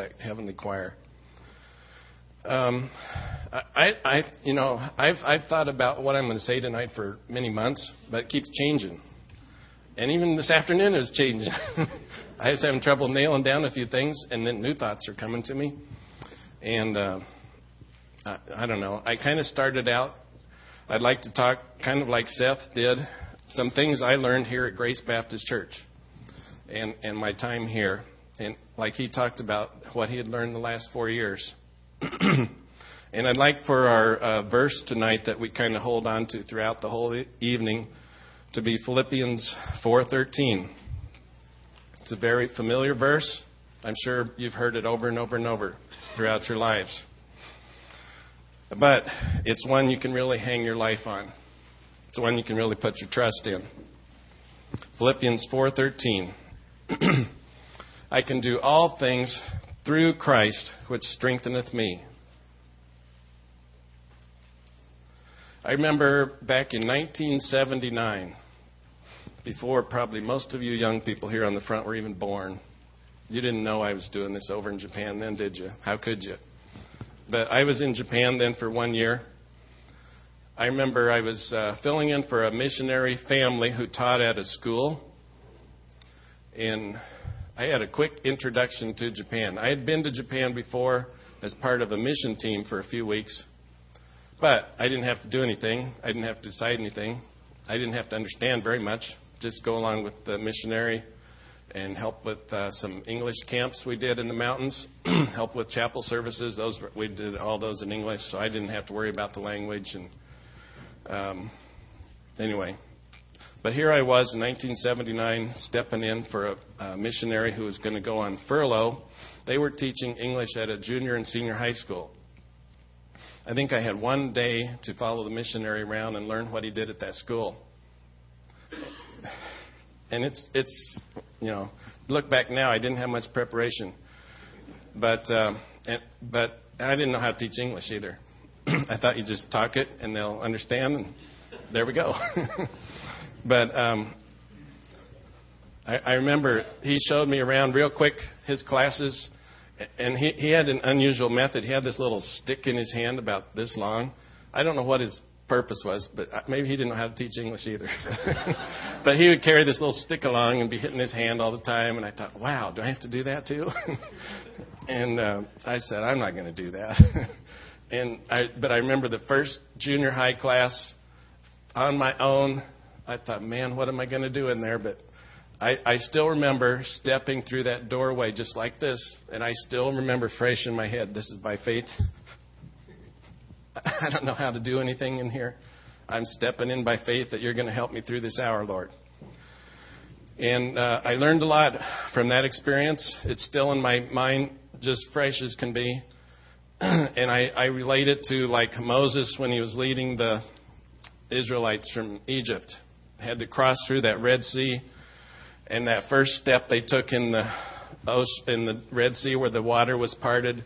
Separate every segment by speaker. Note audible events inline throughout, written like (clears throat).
Speaker 1: that heavenly choir. Um, I, I, you know, I've, I've thought about what I'm going to say tonight for many months, but it keeps changing. And even this afternoon is changing. (laughs) I was having trouble nailing down a few things, and then new thoughts are coming to me. And uh, I, I don't know. I kind of started out. I'd like to talk kind of like Seth did, some things I learned here at Grace Baptist Church, and and my time here, and like he talked about what he had learned the last four years. (clears throat) and I'd like for our uh, verse tonight that we kind of hold on to throughout the whole e- evening to be Philippians 4:13. It's a very familiar verse. I'm sure you've heard it over and over and over throughout your lives. But it's one you can really hang your life on. It's one you can really put your trust in. Philippians 4:13. (clears throat) I can do all things through Christ which strengtheneth me. I remember back in 1979, before probably most of you young people here on the front were even born. You didn't know I was doing this over in Japan then, did you? How could you? But I was in Japan then for one year. I remember I was uh, filling in for a missionary family who taught at a school. And I had a quick introduction to Japan. I had been to Japan before as part of a mission team for a few weeks, but I didn't have to do anything. I didn't have to decide anything. I didn't have to understand very much. Just go along with the missionary and help with uh, some English camps we did in the mountains, (clears throat) help with chapel services. Those we did all those in English, so I didn't have to worry about the language. And um, anyway, but here I was in 1979, stepping in for a, a missionary who was going to go on furlough. They were teaching English at a junior and senior high school. I think I had one day to follow the missionary around and learn what he did at that school. And it's it's you know look back now I didn't have much preparation, but uh, and, but I didn't know how to teach English either. (clears throat) I thought you just talk it and they'll understand and there we go. (laughs) but um, I, I remember he showed me around real quick his classes and he, he had an unusual method. He had this little stick in his hand about this long. I don't know what his purpose was, but maybe he didn't know how to teach English either. (laughs) but he would carry this little stick along and be hitting his hand all the time, and I thought, wow, do I have to do that too? (laughs) and uh, I said, I'm not going to do that. (laughs) and I, but I remember the first junior high class on my own. I thought, man, what am I going to do in there? But I, I still remember stepping through that doorway just like this, and I still remember fresh in my head, this is by faith. (laughs) I don't know how to do anything in here. I'm stepping in by faith that you're going to help me through this hour, Lord. And uh, I learned a lot from that experience. It's still in my mind, just fresh as can be. (clears throat) and I, I relate it to like Moses when he was leading the Israelites from Egypt. Had to cross through that Red Sea and that first step they took in the in the Red Sea where the water was parted,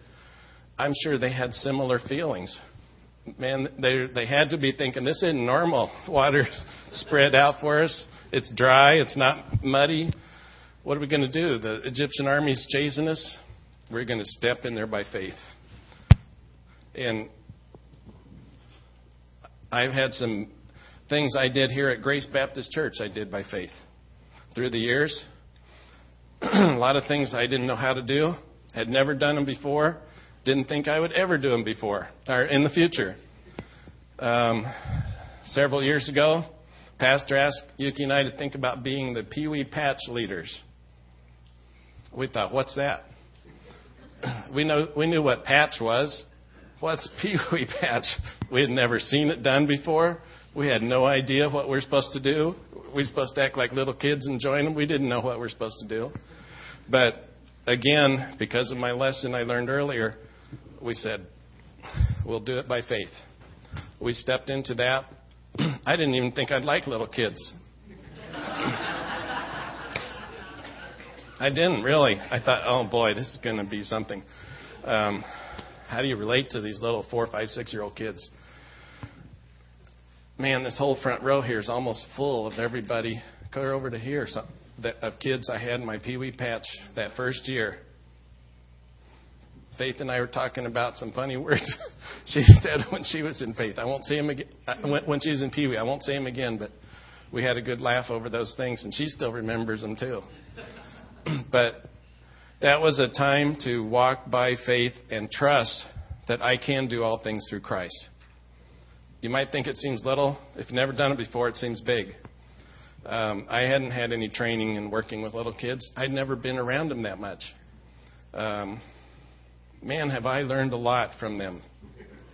Speaker 1: I'm sure they had similar feelings. Man, they they had to be thinking this isn't normal. (laughs) Water's spread out for us. It's dry. It's not muddy. What are we going to do? The Egyptian army's chasing us. We're going to step in there by faith. And I've had some things I did here at Grace Baptist Church. I did by faith through the years. (clears throat) a lot of things I didn't know how to do, had never done them before, didn't think I would ever do them before or in the future. Um, several years ago, Pastor asked Yuki and I to think about being the Pee Wee Patch leaders. We thought, what's that? (clears throat) We know we knew what patch was. What's Pee Wee Patch? We had never seen it done before. We had no idea what we are supposed to do. We are supposed to act like little kids and join them. We didn't know what we are supposed to do. But again, because of my lesson I learned earlier, we said, we'll do it by faith. We stepped into that. (clears throat) I didn't even think I'd like little kids. (laughs) I didn't really. I thought, oh boy, this is going to be something. Um, how do you relate to these little four, five, six year old kids? man, this whole front row here is almost full of everybody clear over to here some, that, of kids I had in my Pee Wee patch that first year. Faith and I were talking about some funny (laughs) words she said when she was in Faith. I won't see him again. When she was in Pee Wee, I won't see him again, but we had a good laugh over those things, and she still remembers them too. (clears throat) but that was a time to walk by faith and trust that I can do all things through Christ. You might think it seems little. If you've never done it before, it seems big. Um, I hadn't had any training in working with little kids. I'd never been around them that much. Um, man, have I learned a lot from them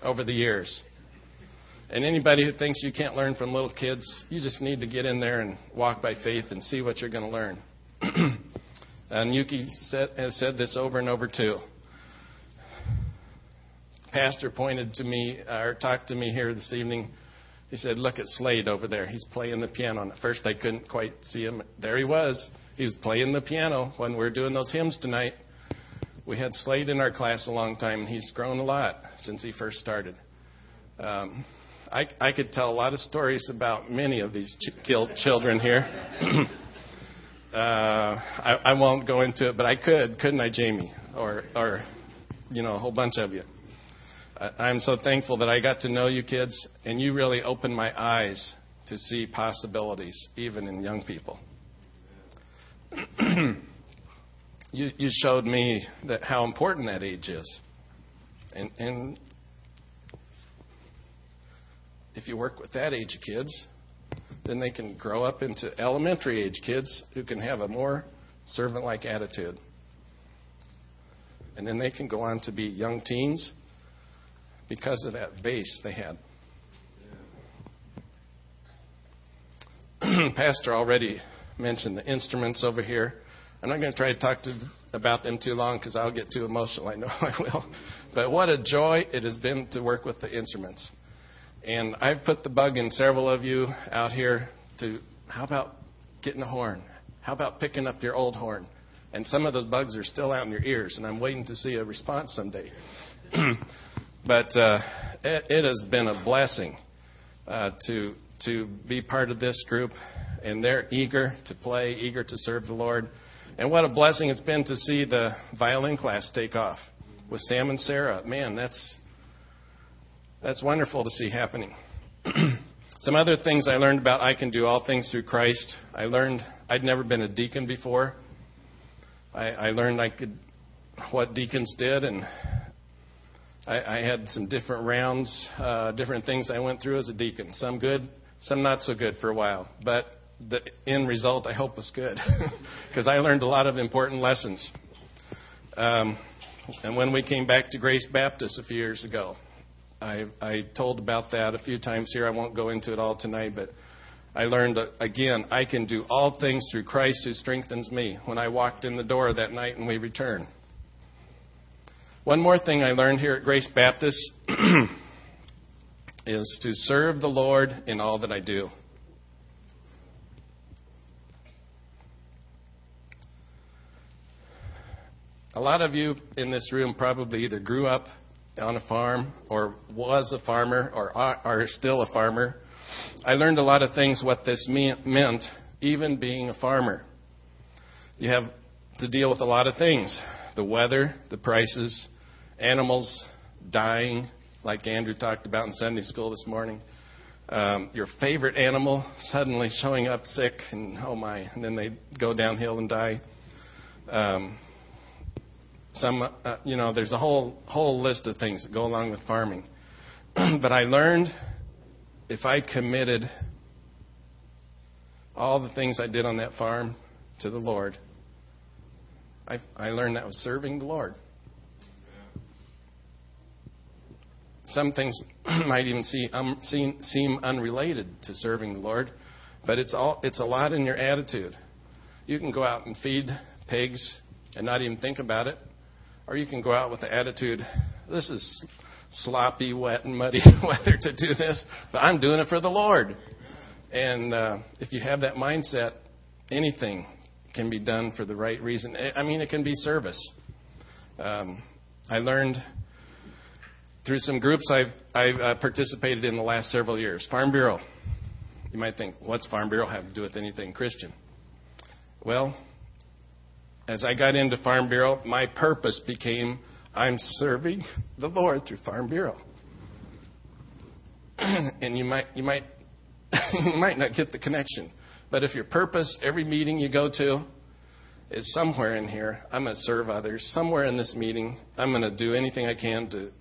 Speaker 1: over the years. And anybody who thinks you can't learn from little kids, you just need to get in there and walk by faith and see what you're going to learn. (clears throat) and Yuki said, has said this over and over too. Pastor pointed to me or talked to me here this evening. He said, "Look at Slade over there. He's playing the piano." And at first, I couldn't quite see him. There he was. He was playing the piano when we were doing those hymns tonight. We had Slade in our class a long time, and he's grown a lot since he first started. Um, I, I could tell a lot of stories about many of these ch- children here. (clears throat) uh, I, I won't go into it, but I could, couldn't I, Jamie? Or, or, you know, a whole bunch of you. I, I'm so thankful that I got to know you kids, and you really opened my eyes to see possibilities, even in young people. (clears throat) you, you showed me that how important that age is. And, and if you work with that age of kids, then they can grow up into elementary age kids who can have a more servant like attitude. And then they can go on to be young teens because of that base they had. (clears throat) Pastor already mentioned the instruments over here. I'm not going to try to talk to, about them too long because I'll get too emotional. I know (laughs) I will. But what a joy it has been to work with the instruments. And I've put the bug in several of you out here to how about getting a horn? How about picking up your old horn? And some of those bugs are still out in your ears, and I'm waiting to see a response someday. (clears throat) but uh, it, it, has been a blessing uh, to to be part of this group, and they're eager to play, eager to serve the Lord. And what a blessing it's been to see the violin class take off with Sam and Sarah. Man, that's that's wonderful to see happening. (clears throat) Some other things I learned about I can do all things through Christ. I learned I'd never been a deacon before. I, I learned I could what deacons did, and I, I had some different rounds, uh, different things I went through as a deacon. Some good, some not so good for a while. But the end result, I hope, was good (laughs) because I learned a lot of important lessons. Um, and when we came back to Grace Baptist a few years ago, I, I told about that a few times here. I won't go into it all tonight, but I learned again, I can do all things through Christ who strengthens me when I walked in the door that night and we returned. One more thing I learned here at Grace Baptist (clears throat) is to serve the Lord in all that I do. A lot of you in this room probably either grew up on a farm or was a farmer or are still a farmer. I learned a lot of things what this meant, even being a farmer. You have to deal with a lot of things the weather, the prices, animals dying, like Andrew talked about in Sunday school this morning. Um, your favorite animal suddenly showing up sick, and oh my, and then they go downhill and die. Um, some, uh, you know, there's a whole whole list of things that go along with farming. (clears throat) but I learned if I committed all the things I did on that farm to the Lord, I, I learned that was serving the Lord. Some things (clears throat) might even see, um, seem, seem unrelated to serving the Lord, but it's all it's a lot in your attitude. You can go out and feed pigs and not even think about it. Or you can go out with the attitude, this is sloppy, wet, and muddy (laughs) weather to do this, but I'm doing it for the Lord. And uh, if you have that mindset, anything can be done for the right reason. I mean, it can be service. Um, I learned through some groups I've, I've uh, participated in the last several years. Farm Bureau. You might think, what's Farm Bureau have to do with anything Christian? Well, as I got into Farm Bureau, my purpose became I'm serving the Lord through Farm Bureau. (clears throat) and you might you might (laughs) you might not get the connection. But if your purpose, every meeting you go to, is somewhere in here, I'm going to serve others. Somewhere in this meeting, I'm going to do anything I can to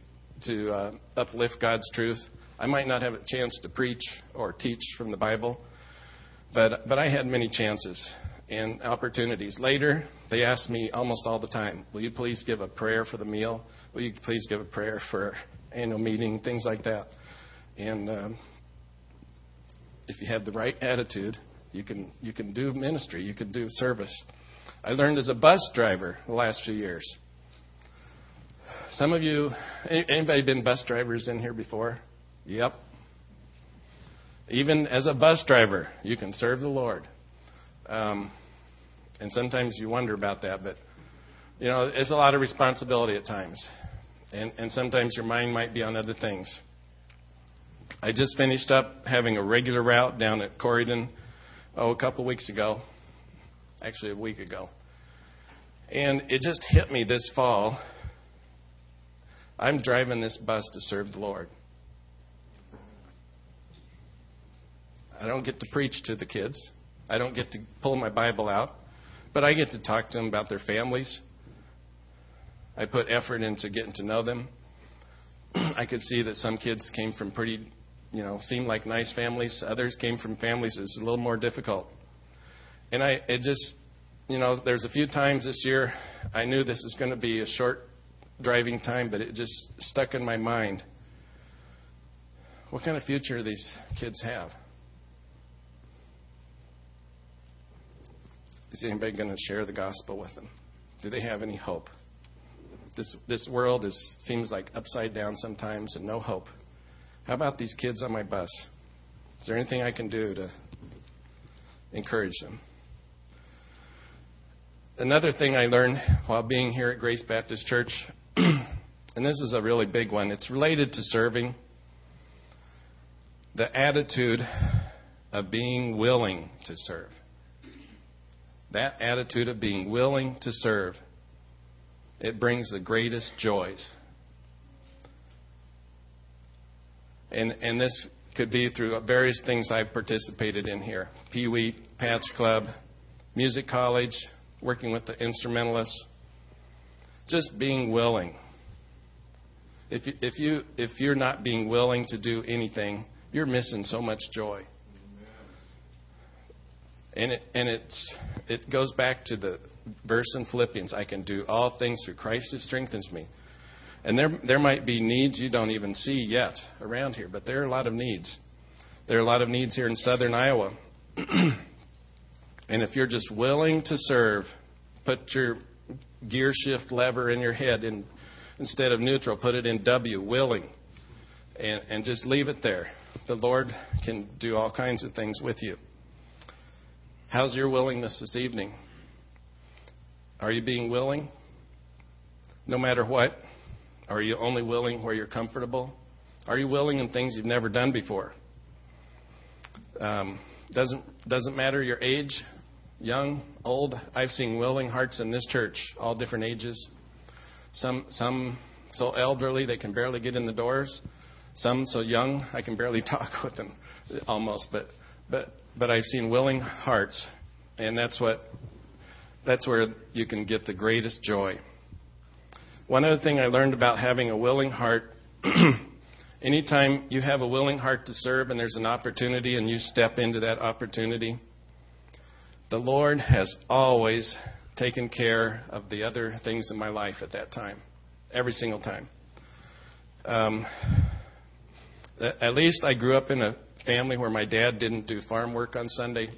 Speaker 1: to uh, uplift God's truth. I might not have a chance to preach or teach from the Bible, but but I had many chances and opportunities. Later, they asked me almost all the time, "Will you please give a prayer for the meal? Will you please give a prayer for annual meeting? Things like that." And um, if you have the right attitude, you can you can do ministry, you can do service. I learned as a bus driver the last few years. Some of you, anybody been bus drivers in here before? Yep. Even as a bus driver, you can serve the Lord. Um, and sometimes you wonder about that, but you know, it's a lot of responsibility at times, and and sometimes your mind might be on other things. I just finished up having a regular route down at Corydon, oh, a couple weeks ago, actually a week ago, and it just hit me this fall. I'm driving this bus to serve the Lord. I don't get to preach to the kids. I don't get to pull my Bible out, but I get to talk to them about their families. I put effort into getting to know them. (clears throat) I could see that some kids came from pretty, you know, seemed like nice families. Others came from families that's a little more difficult. And I, it just, you know, there's a few times this year I knew this was going to be a short driving time, but it just stuck in my mind. What kind of future these kids have? Is anybody going to share the gospel with them? Do they have any hope? This, this world is, seems like upside down sometimes and no hope. How about these kids on my bus? Is there anything I can do to encourage them? Another thing I learned while being here at Grace Baptist Church, (clears throat) and this is a really big one, it's related to serving. The attitude of being willing to serve that attitude of being willing to serve, it brings the greatest joys. And, and this could be through various things I've participated in here Pee Wee, Patch Club, Music College, working with the instrumentalists, just being willing. If you, if, you, if you're not being willing to do anything, you're missing so much joy. And it, and it's, it goes back to the verse in Philippians I can do all things through Christ who strengthens me. And there, there might be needs you don't even see yet around here, but there are a lot of needs. There are a lot of needs here in southern Iowa. (clears throat) and if you're just willing to serve, put your gear shift lever in your head and instead of neutral, put it in W, willing, and, and just leave it there. The Lord can do all kinds of things with you. How's your willingness this evening? Are you being willing? No matter what? Are you only willing where you're comfortable? Are you willing in things you've never done before? Um, doesn't doesn't matter your age, young, old. I've seen willing hearts in this church, all different ages. Some some so elderly they can barely get in the doors. Some so young I can barely (laughs) talk with them, almost. But but but I've seen willing hearts, and that's what that's where you can get the greatest joy. One other thing I learned about having a willing heart, (clears throat) anytime you have a willing heart to serve and there's an opportunity and you step into that opportunity, the Lord has always taken care of the other things in my life at that time, every single time. Um, at least I grew up in a family where my dad didn't do farm work on Sunday,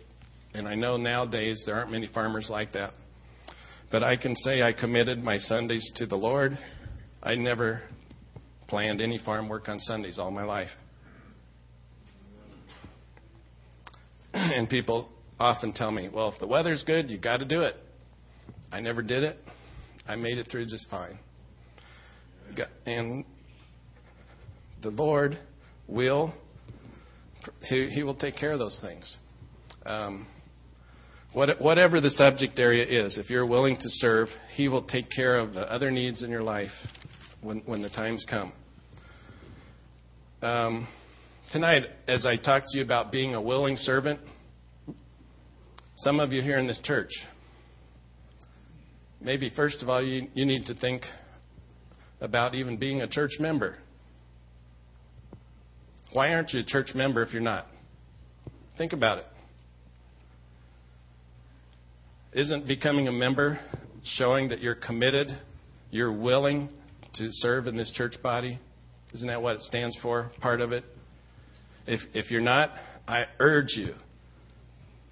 Speaker 1: and I know nowadays there aren't many farmers like that. But I can say I committed my Sundays to the Lord. I never planned any farm work on Sundays all my life. (clears throat) And people often tell me, well, if the weather's good, you got to do it. I never did it. I made it through just fine. And the Lord will he, he will take care of those things. Um, what, whatever the subject area is, if you're willing to serve, He will take care of the other needs in your life when, when the times come. Um, tonight, as I talk to you about being a willing servant, some of you here in this church, maybe first of all, you, you need to think about even being a church member. Why aren't you a church member if you're not? Think about it. Isn't becoming a member showing that you're committed, you're willing to serve in this church body? Isn't that what it stands for? Part of it? If, if you're not, I urge you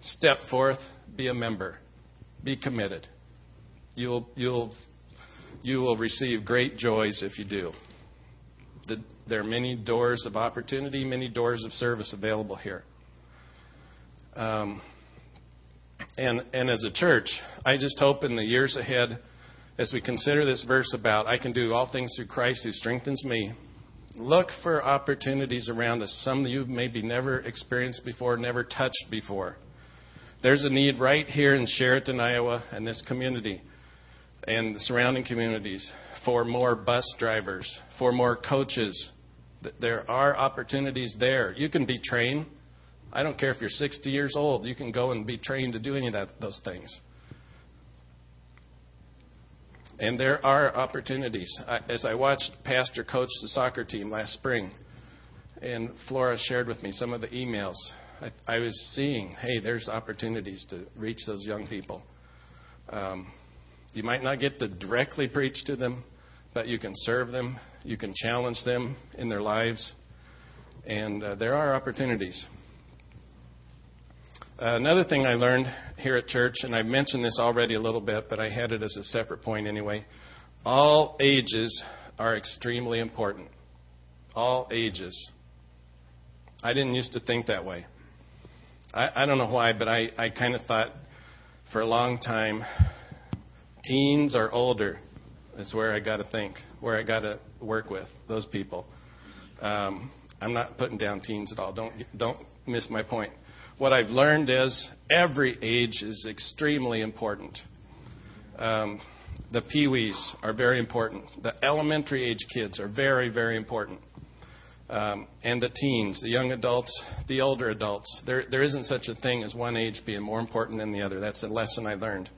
Speaker 1: step forth, be a member, be committed. You'll, you'll, you will receive great joys if you do. The, there are many doors of opportunity, many doors of service available here. Um, and, and as a church, I just hope in the years ahead, as we consider this verse about, I can do all things through Christ who strengthens me, look for opportunities around us, some that you've maybe never experienced before, never touched before. There's a need right here in Sheraton, Iowa, and this community and the surrounding communities for more bus drivers, for more coaches. There are opportunities there. You can be trained. I don't care if you're 60 years old, you can go and be trained to do any of that, those things. And there are opportunities. I, as I watched Pastor coach the soccer team last spring, and Flora shared with me some of the emails, I, I was seeing, hey, there's opportunities to reach those young people. Um, you might not get to directly preach to them, but you can serve them, you can challenge them in their lives, and uh, there are opportunities. Uh, another thing I learned here at church, and I mentioned this already a little bit, but I had it as a separate point anyway. All ages are extremely important. All ages. I didn't used to think that way. I, I don't know why, but I, I kind of thought for a long time teens or older is where I got to think, where I got to work with those people. Um, I'm not putting down teens at all. Don't don't miss my point. What I've learned is every age is extremely important. Um, the peewees are very important. The elementary age kids are very, very important. Um, and the teens, the young adults, the older adults. There, there isn't such a thing as one age being more important than the other. That's a lesson I learned.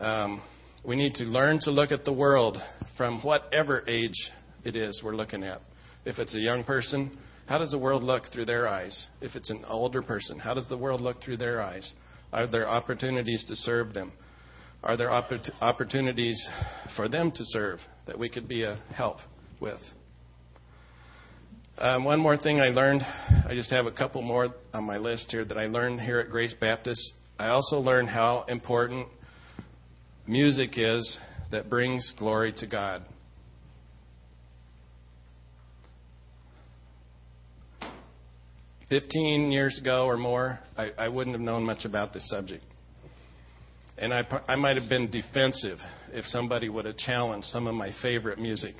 Speaker 1: Um, we need to learn to look at the world from whatever age it is we're looking at. If it's a young person, how does the world look through their eyes? If it's an older person, how does the world look through their eyes? Are there opportunities to serve them? Are there oppor- opportunities for them to serve that we could be a help with? Um, one more thing I learned, I just have a couple more on my list here that I learned here at Grace Baptist. I also learned how important music is that brings glory to God. 15 years ago or more, I, I wouldn't have known much about this subject. And I, I might have been defensive if somebody would have challenged some of my favorite music.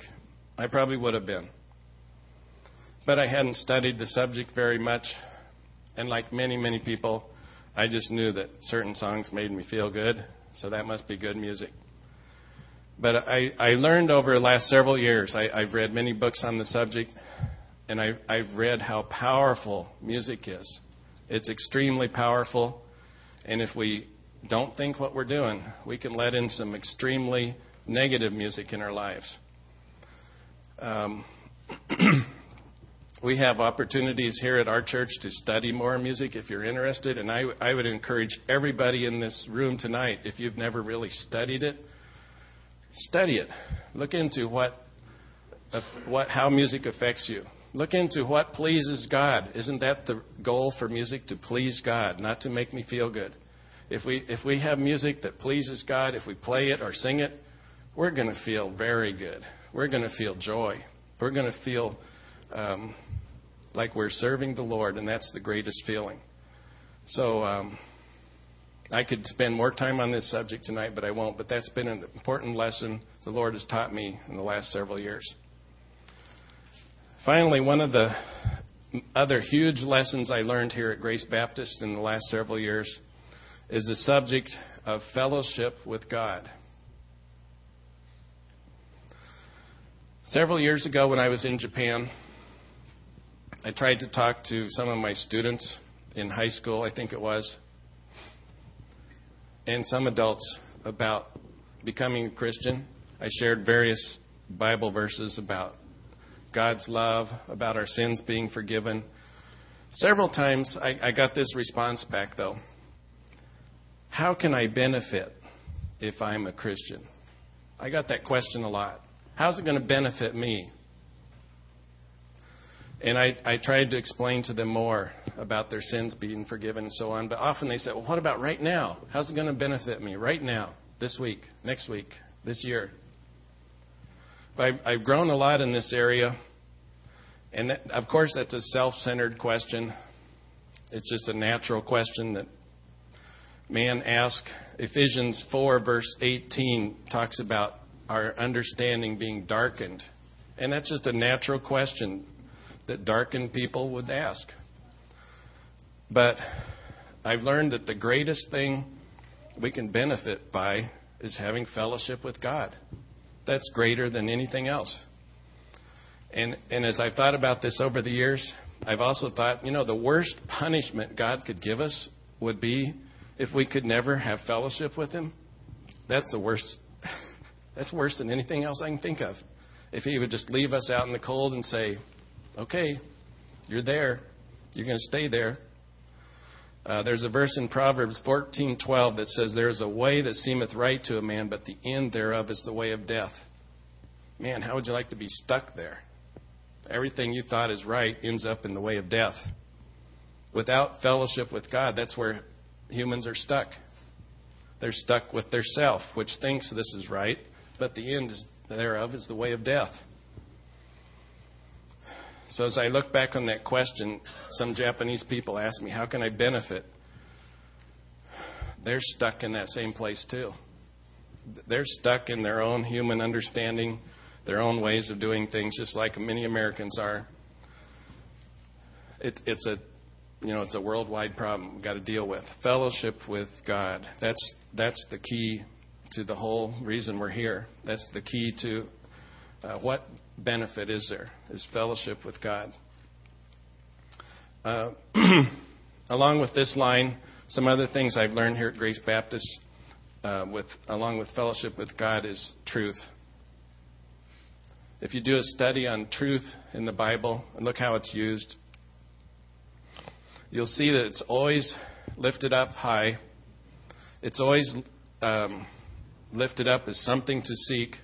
Speaker 1: I probably would have been. But I hadn't studied the subject very much. And like many, many people, I just knew that certain songs made me feel good, so that must be good music. But I, I learned over the last several years, I, I've read many books on the subject, and I, I've read how powerful music is. It's extremely powerful, and if we don't think what we're doing, we can let in some extremely negative music in our lives. Um, (clears throat) we have opportunities here at our church to study more music if you're interested, and I, I would encourage everybody in this room tonight, if you've never really studied it, study it. Look into what, what how music affects you. Look into what pleases God. Isn't that the goal for music? To please God, not to make me feel good. If we, if we have music that pleases God, if we play it or sing it, we're going to feel very good. We're going to feel joy. We're going to feel um, like we're serving the Lord, and that's the greatest feeling. So um, I could spend more time on this subject tonight, but I won't. But that's been an important lesson the Lord has taught me in the last several years. Finally, one of the other huge lessons I learned here at Grace Baptist in the last several years is the subject of fellowship with God. Several years ago, when I was in Japan, I tried to talk to some of my students in high school, I think it was, and some adults about becoming a Christian. I shared various Bible verses about God's love, about our sins being forgiven. Several times I, I got this response back, though How can I benefit if I'm a Christian? I got that question a lot. How's it going to benefit me? And I, I tried to explain to them more about their sins being forgiven and so on. But often they said, well, what about right now? How's it going to benefit me right now, this week, next week, this year? But I've, I've grown a lot in this area. And that, of course, that's a self centered question. It's just a natural question that man asks. Ephesians 4, verse 18, talks about our understanding being darkened. And that's just a natural question that darkened people would ask. But I've learned that the greatest thing we can benefit by is having fellowship with God. That's greater than anything else. And, and as I've thought about this over the years, I've also thought, you know, the worst (laughs) punishment God could give us would be if we could never have fellowship with Him. That's the worst (laughs) that's worse than anything else I can think of. If he would just leave us out in the cold and say, okay, you're there, you're going to stay there. Uh, there's a verse in Proverbs 14:12 that says, "There is a way that seemeth right to a man, but the end thereof is the way of death." Man, how would you like to be stuck there? Everything you thought is right ends up in the way of death. Without fellowship with God, that's where humans are stuck. They're stuck with their self, which thinks this is right, but the end thereof is the way of death. So as I look back on that question, some Japanese people ask me, How can I benefit? They're stuck in that same place too. They're stuck in their own human understanding, their own ways of doing things, just like many Americans are. It, it's a you know, it's a worldwide problem we've got to deal with. Fellowship with God. That's that's the key to the whole reason we're here. That's the key to uh, what benefit is there? Is fellowship with God. Uh, (clears throat) along with this line, some other things I've learned here at Grace Baptist, uh, with along with fellowship with God, is truth. If you do a study on truth in the Bible and look how it's used, you'll see that it's always lifted up high. It's always um, lifted up as something to seek.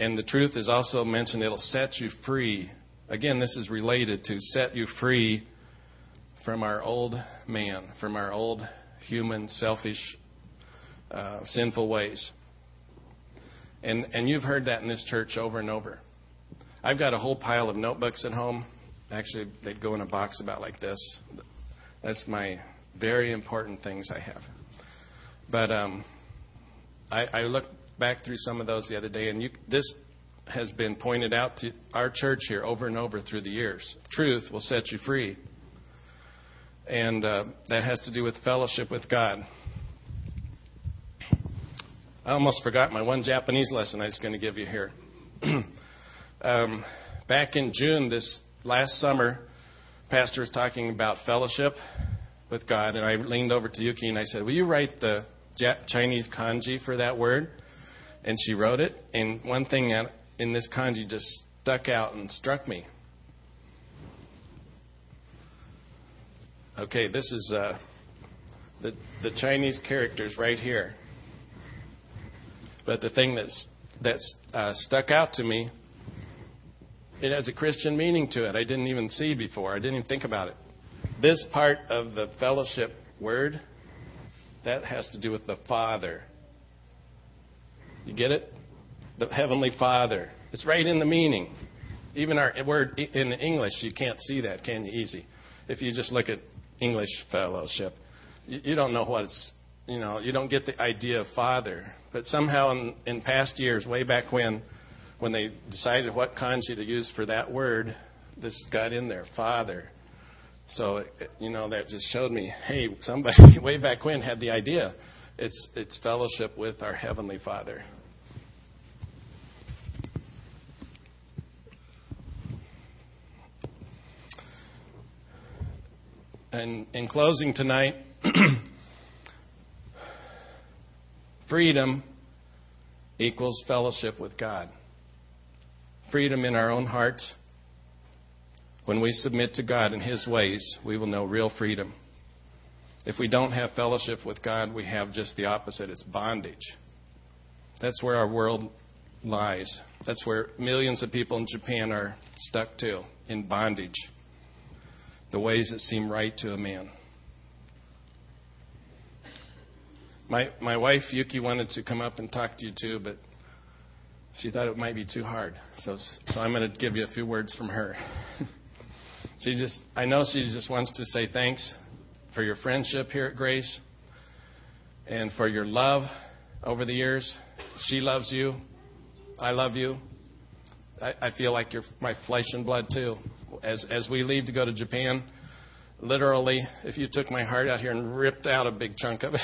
Speaker 1: And the truth is also mentioned, it'll set you free. Again, this is related to set you free from our old man, from our old human, selfish, uh, sinful ways. And, and you've heard that in this church over and over. I've got a whole pile of notebooks at home. Actually, they'd go in a box about like this. That's my very important things I have. But um, I, I looked back through some of those the other day, and you, this has been pointed out to our church here over and over through the years. Truth will set you free. And uh, that has to do with fellowship with God. I almost forgot my one Japanese lesson I was going to give you here. (clears throat) um, back in June, this last summer, Pastor was talking about fellowship with God, and I leaned over to Yuki and I said, Will you write the Chinese kanji for that word, and she wrote it. And one thing in this kanji just stuck out and struck me. Okay, this is uh, the the Chinese characters right here. But the thing that's that's uh, stuck out to me, it has a Christian meaning to it. I didn't even see before. I didn't even think about it. This part of the fellowship word that has to do with the Father. You get it? The Heavenly Father. It's right in the meaning. Even our word in English, you can't see that, can you? Easy. If you just look at English fellowship, you don't know what it's, you know, you don't get the idea of Father. But somehow in, in past years, way back when, when they decided what kanji to use for that word, this got in there, Father. So, you know, that just showed me, hey, somebody (laughs) way back when had the idea. It's, it's fellowship with our Heavenly Father. And in closing tonight, (clears throat) freedom equals fellowship with God. Freedom in our own hearts. When we submit to God and His ways, we will know real freedom. If we don't have fellowship with God, we have just the opposite it's bondage. That's where our world lies. That's where millions of people in Japan are stuck to, in bondage. The ways that seem right to a man. My my wife Yuki wanted to come up and talk to you too, but she thought it might be too hard. So so I'm going to give you a few words from her. (laughs) she just I know she just wants to say thanks for your friendship here at Grace and for your love over the years. She loves you. I love you. I, I feel like you're my flesh and blood too. As as we leave to go to Japan, literally, if you took my heart out here and ripped out a big chunk of it,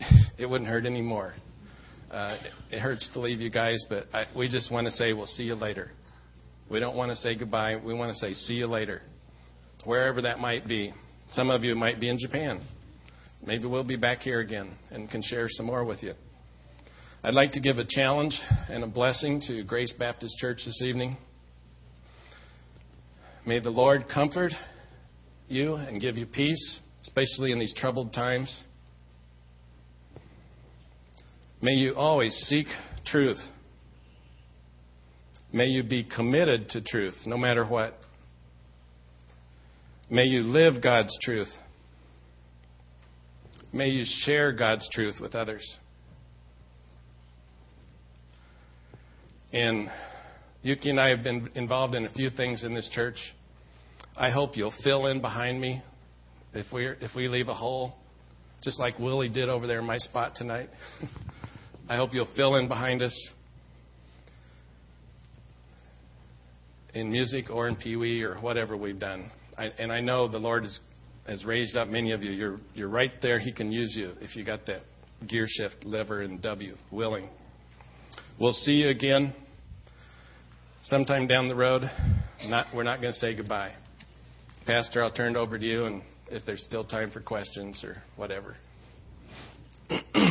Speaker 1: (laughs) it wouldn't hurt anymore. Uh, it, it hurts to leave you guys, but I, we just want to say we'll see you later. We don't want to say goodbye. We want to say see you later, wherever that might be. Some of you might be in Japan. Maybe we'll be back here again and can share some more with you. I'd like to give a challenge and a blessing to Grace Baptist Church this evening. May the Lord comfort you and give you peace, especially in these troubled times. May you always seek truth. May you be committed to truth, no matter what. May you live God's truth. May you share God's truth with others. And Yuki and I have been involved in a few things in this church. I hope you'll fill in behind me if we if we leave a hole, just like Willie did over there in my spot tonight. (laughs) I hope you'll fill in behind us in music or in Pee Wee or whatever we've done. I, and I know the Lord has, has raised up many of you. You're, you're right there. He can use you if you got that gear shift lever and W, willing. We'll see you again sometime down the road. Not, we're not going to say goodbye. Pastor, I'll turn it over to you, and if there's still time for questions or whatever. (clears throat)